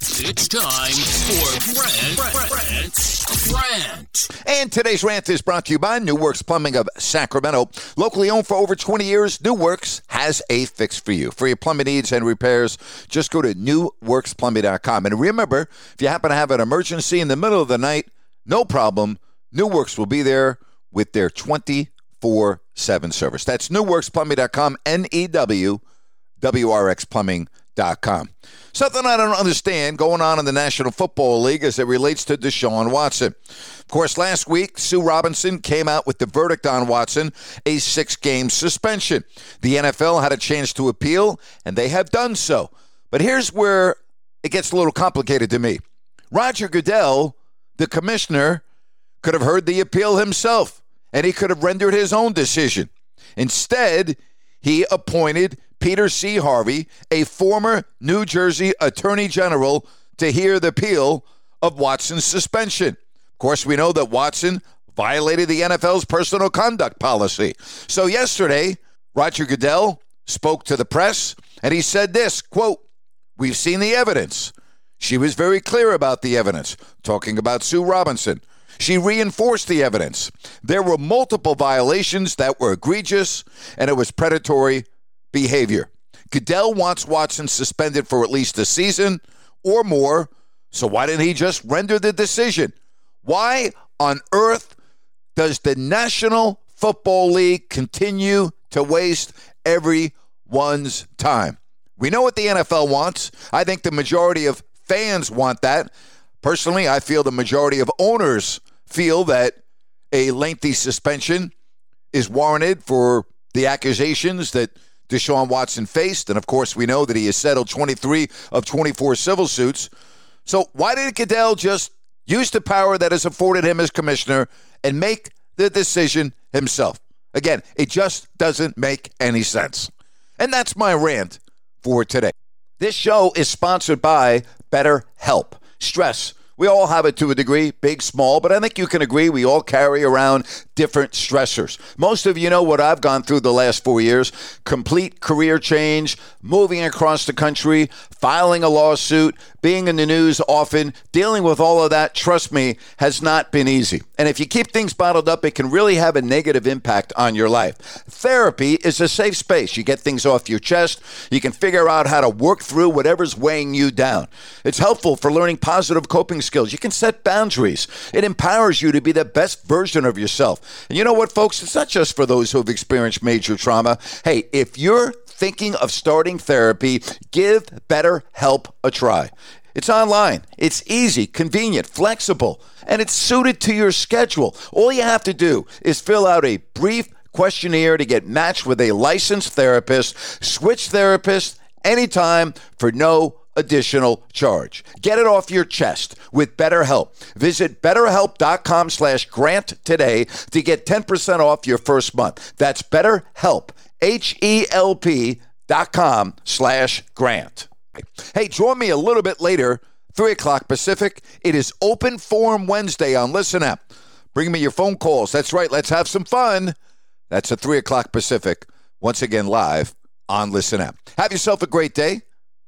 It's time for rant, Grant, Grant. And today's rant is brought to you by New Works Plumbing of Sacramento. Locally owned for over 20 years, New Works has a fix for you. For your plumbing needs and repairs, just go to newwrxplumbing.com. And remember, if you happen to have an emergency in the middle of the night, no problem. New Works will be there with their 24 7 service. That's newwrxplumbing.com, N E W W R X Plumbing.com. Something I don't understand going on in the National Football League as it relates to Deshaun Watson. Of course, last week, Sue Robinson came out with the verdict on Watson a six game suspension. The NFL had a chance to appeal, and they have done so. But here's where it gets a little complicated to me. Roger Goodell, the commissioner, could have heard the appeal himself, and he could have rendered his own decision. Instead, he appointed Peter C. Harvey, a former New Jersey Attorney General, to hear the appeal of Watson's suspension. Of course, we know that Watson violated the NFL's personal conduct policy. So yesterday, Roger Goodell spoke to the press and he said this quote, We've seen the evidence. She was very clear about the evidence, talking about Sue Robinson. She reinforced the evidence. There were multiple violations that were egregious, and it was predatory behavior. Goodell wants Watson suspended for at least a season or more. So why didn't he just render the decision? Why on earth does the National Football League continue to waste everyone's time? We know what the NFL wants. I think the majority of fans want that. Personally, I feel the majority of owners feel that a lengthy suspension is warranted for the accusations that Deshaun Watson faced. And of course, we know that he has settled 23 of 24 civil suits. So why did Goodell just use the power that is afforded him as commissioner and make the decision himself? Again, it just doesn't make any sense. And that's my rant for today. This show is sponsored by BetterHelp. Stress we all have it to a degree, big, small, but I think you can agree we all carry around different stressors. Most of you know what I've gone through the last four years complete career change, moving across the country, filing a lawsuit, being in the news often, dealing with all of that, trust me, has not been easy. And if you keep things bottled up, it can really have a negative impact on your life. Therapy is a safe space. You get things off your chest, you can figure out how to work through whatever's weighing you down. It's helpful for learning positive coping skills. You can set boundaries. It empowers you to be the best version of yourself. And you know what, folks? It's not just for those who have experienced major trauma. Hey, if you're thinking of starting therapy, give BetterHelp a try. It's online. It's easy, convenient, flexible, and it's suited to your schedule. All you have to do is fill out a brief questionnaire to get matched with a licensed therapist, switch therapists anytime for no additional charge. Get it off your chest with BetterHelp. Visit betterhelp.com slash grant today to get 10% off your first month. That's BetterHelp, H-E-L-P dot com slash grant. Hey, join me a little bit later, 3 o'clock Pacific. It is Open Forum Wednesday on Listen App. Bring me your phone calls. That's right. Let's have some fun. That's at 3 o'clock Pacific. Once again, live on Listen App. Have yourself a great day.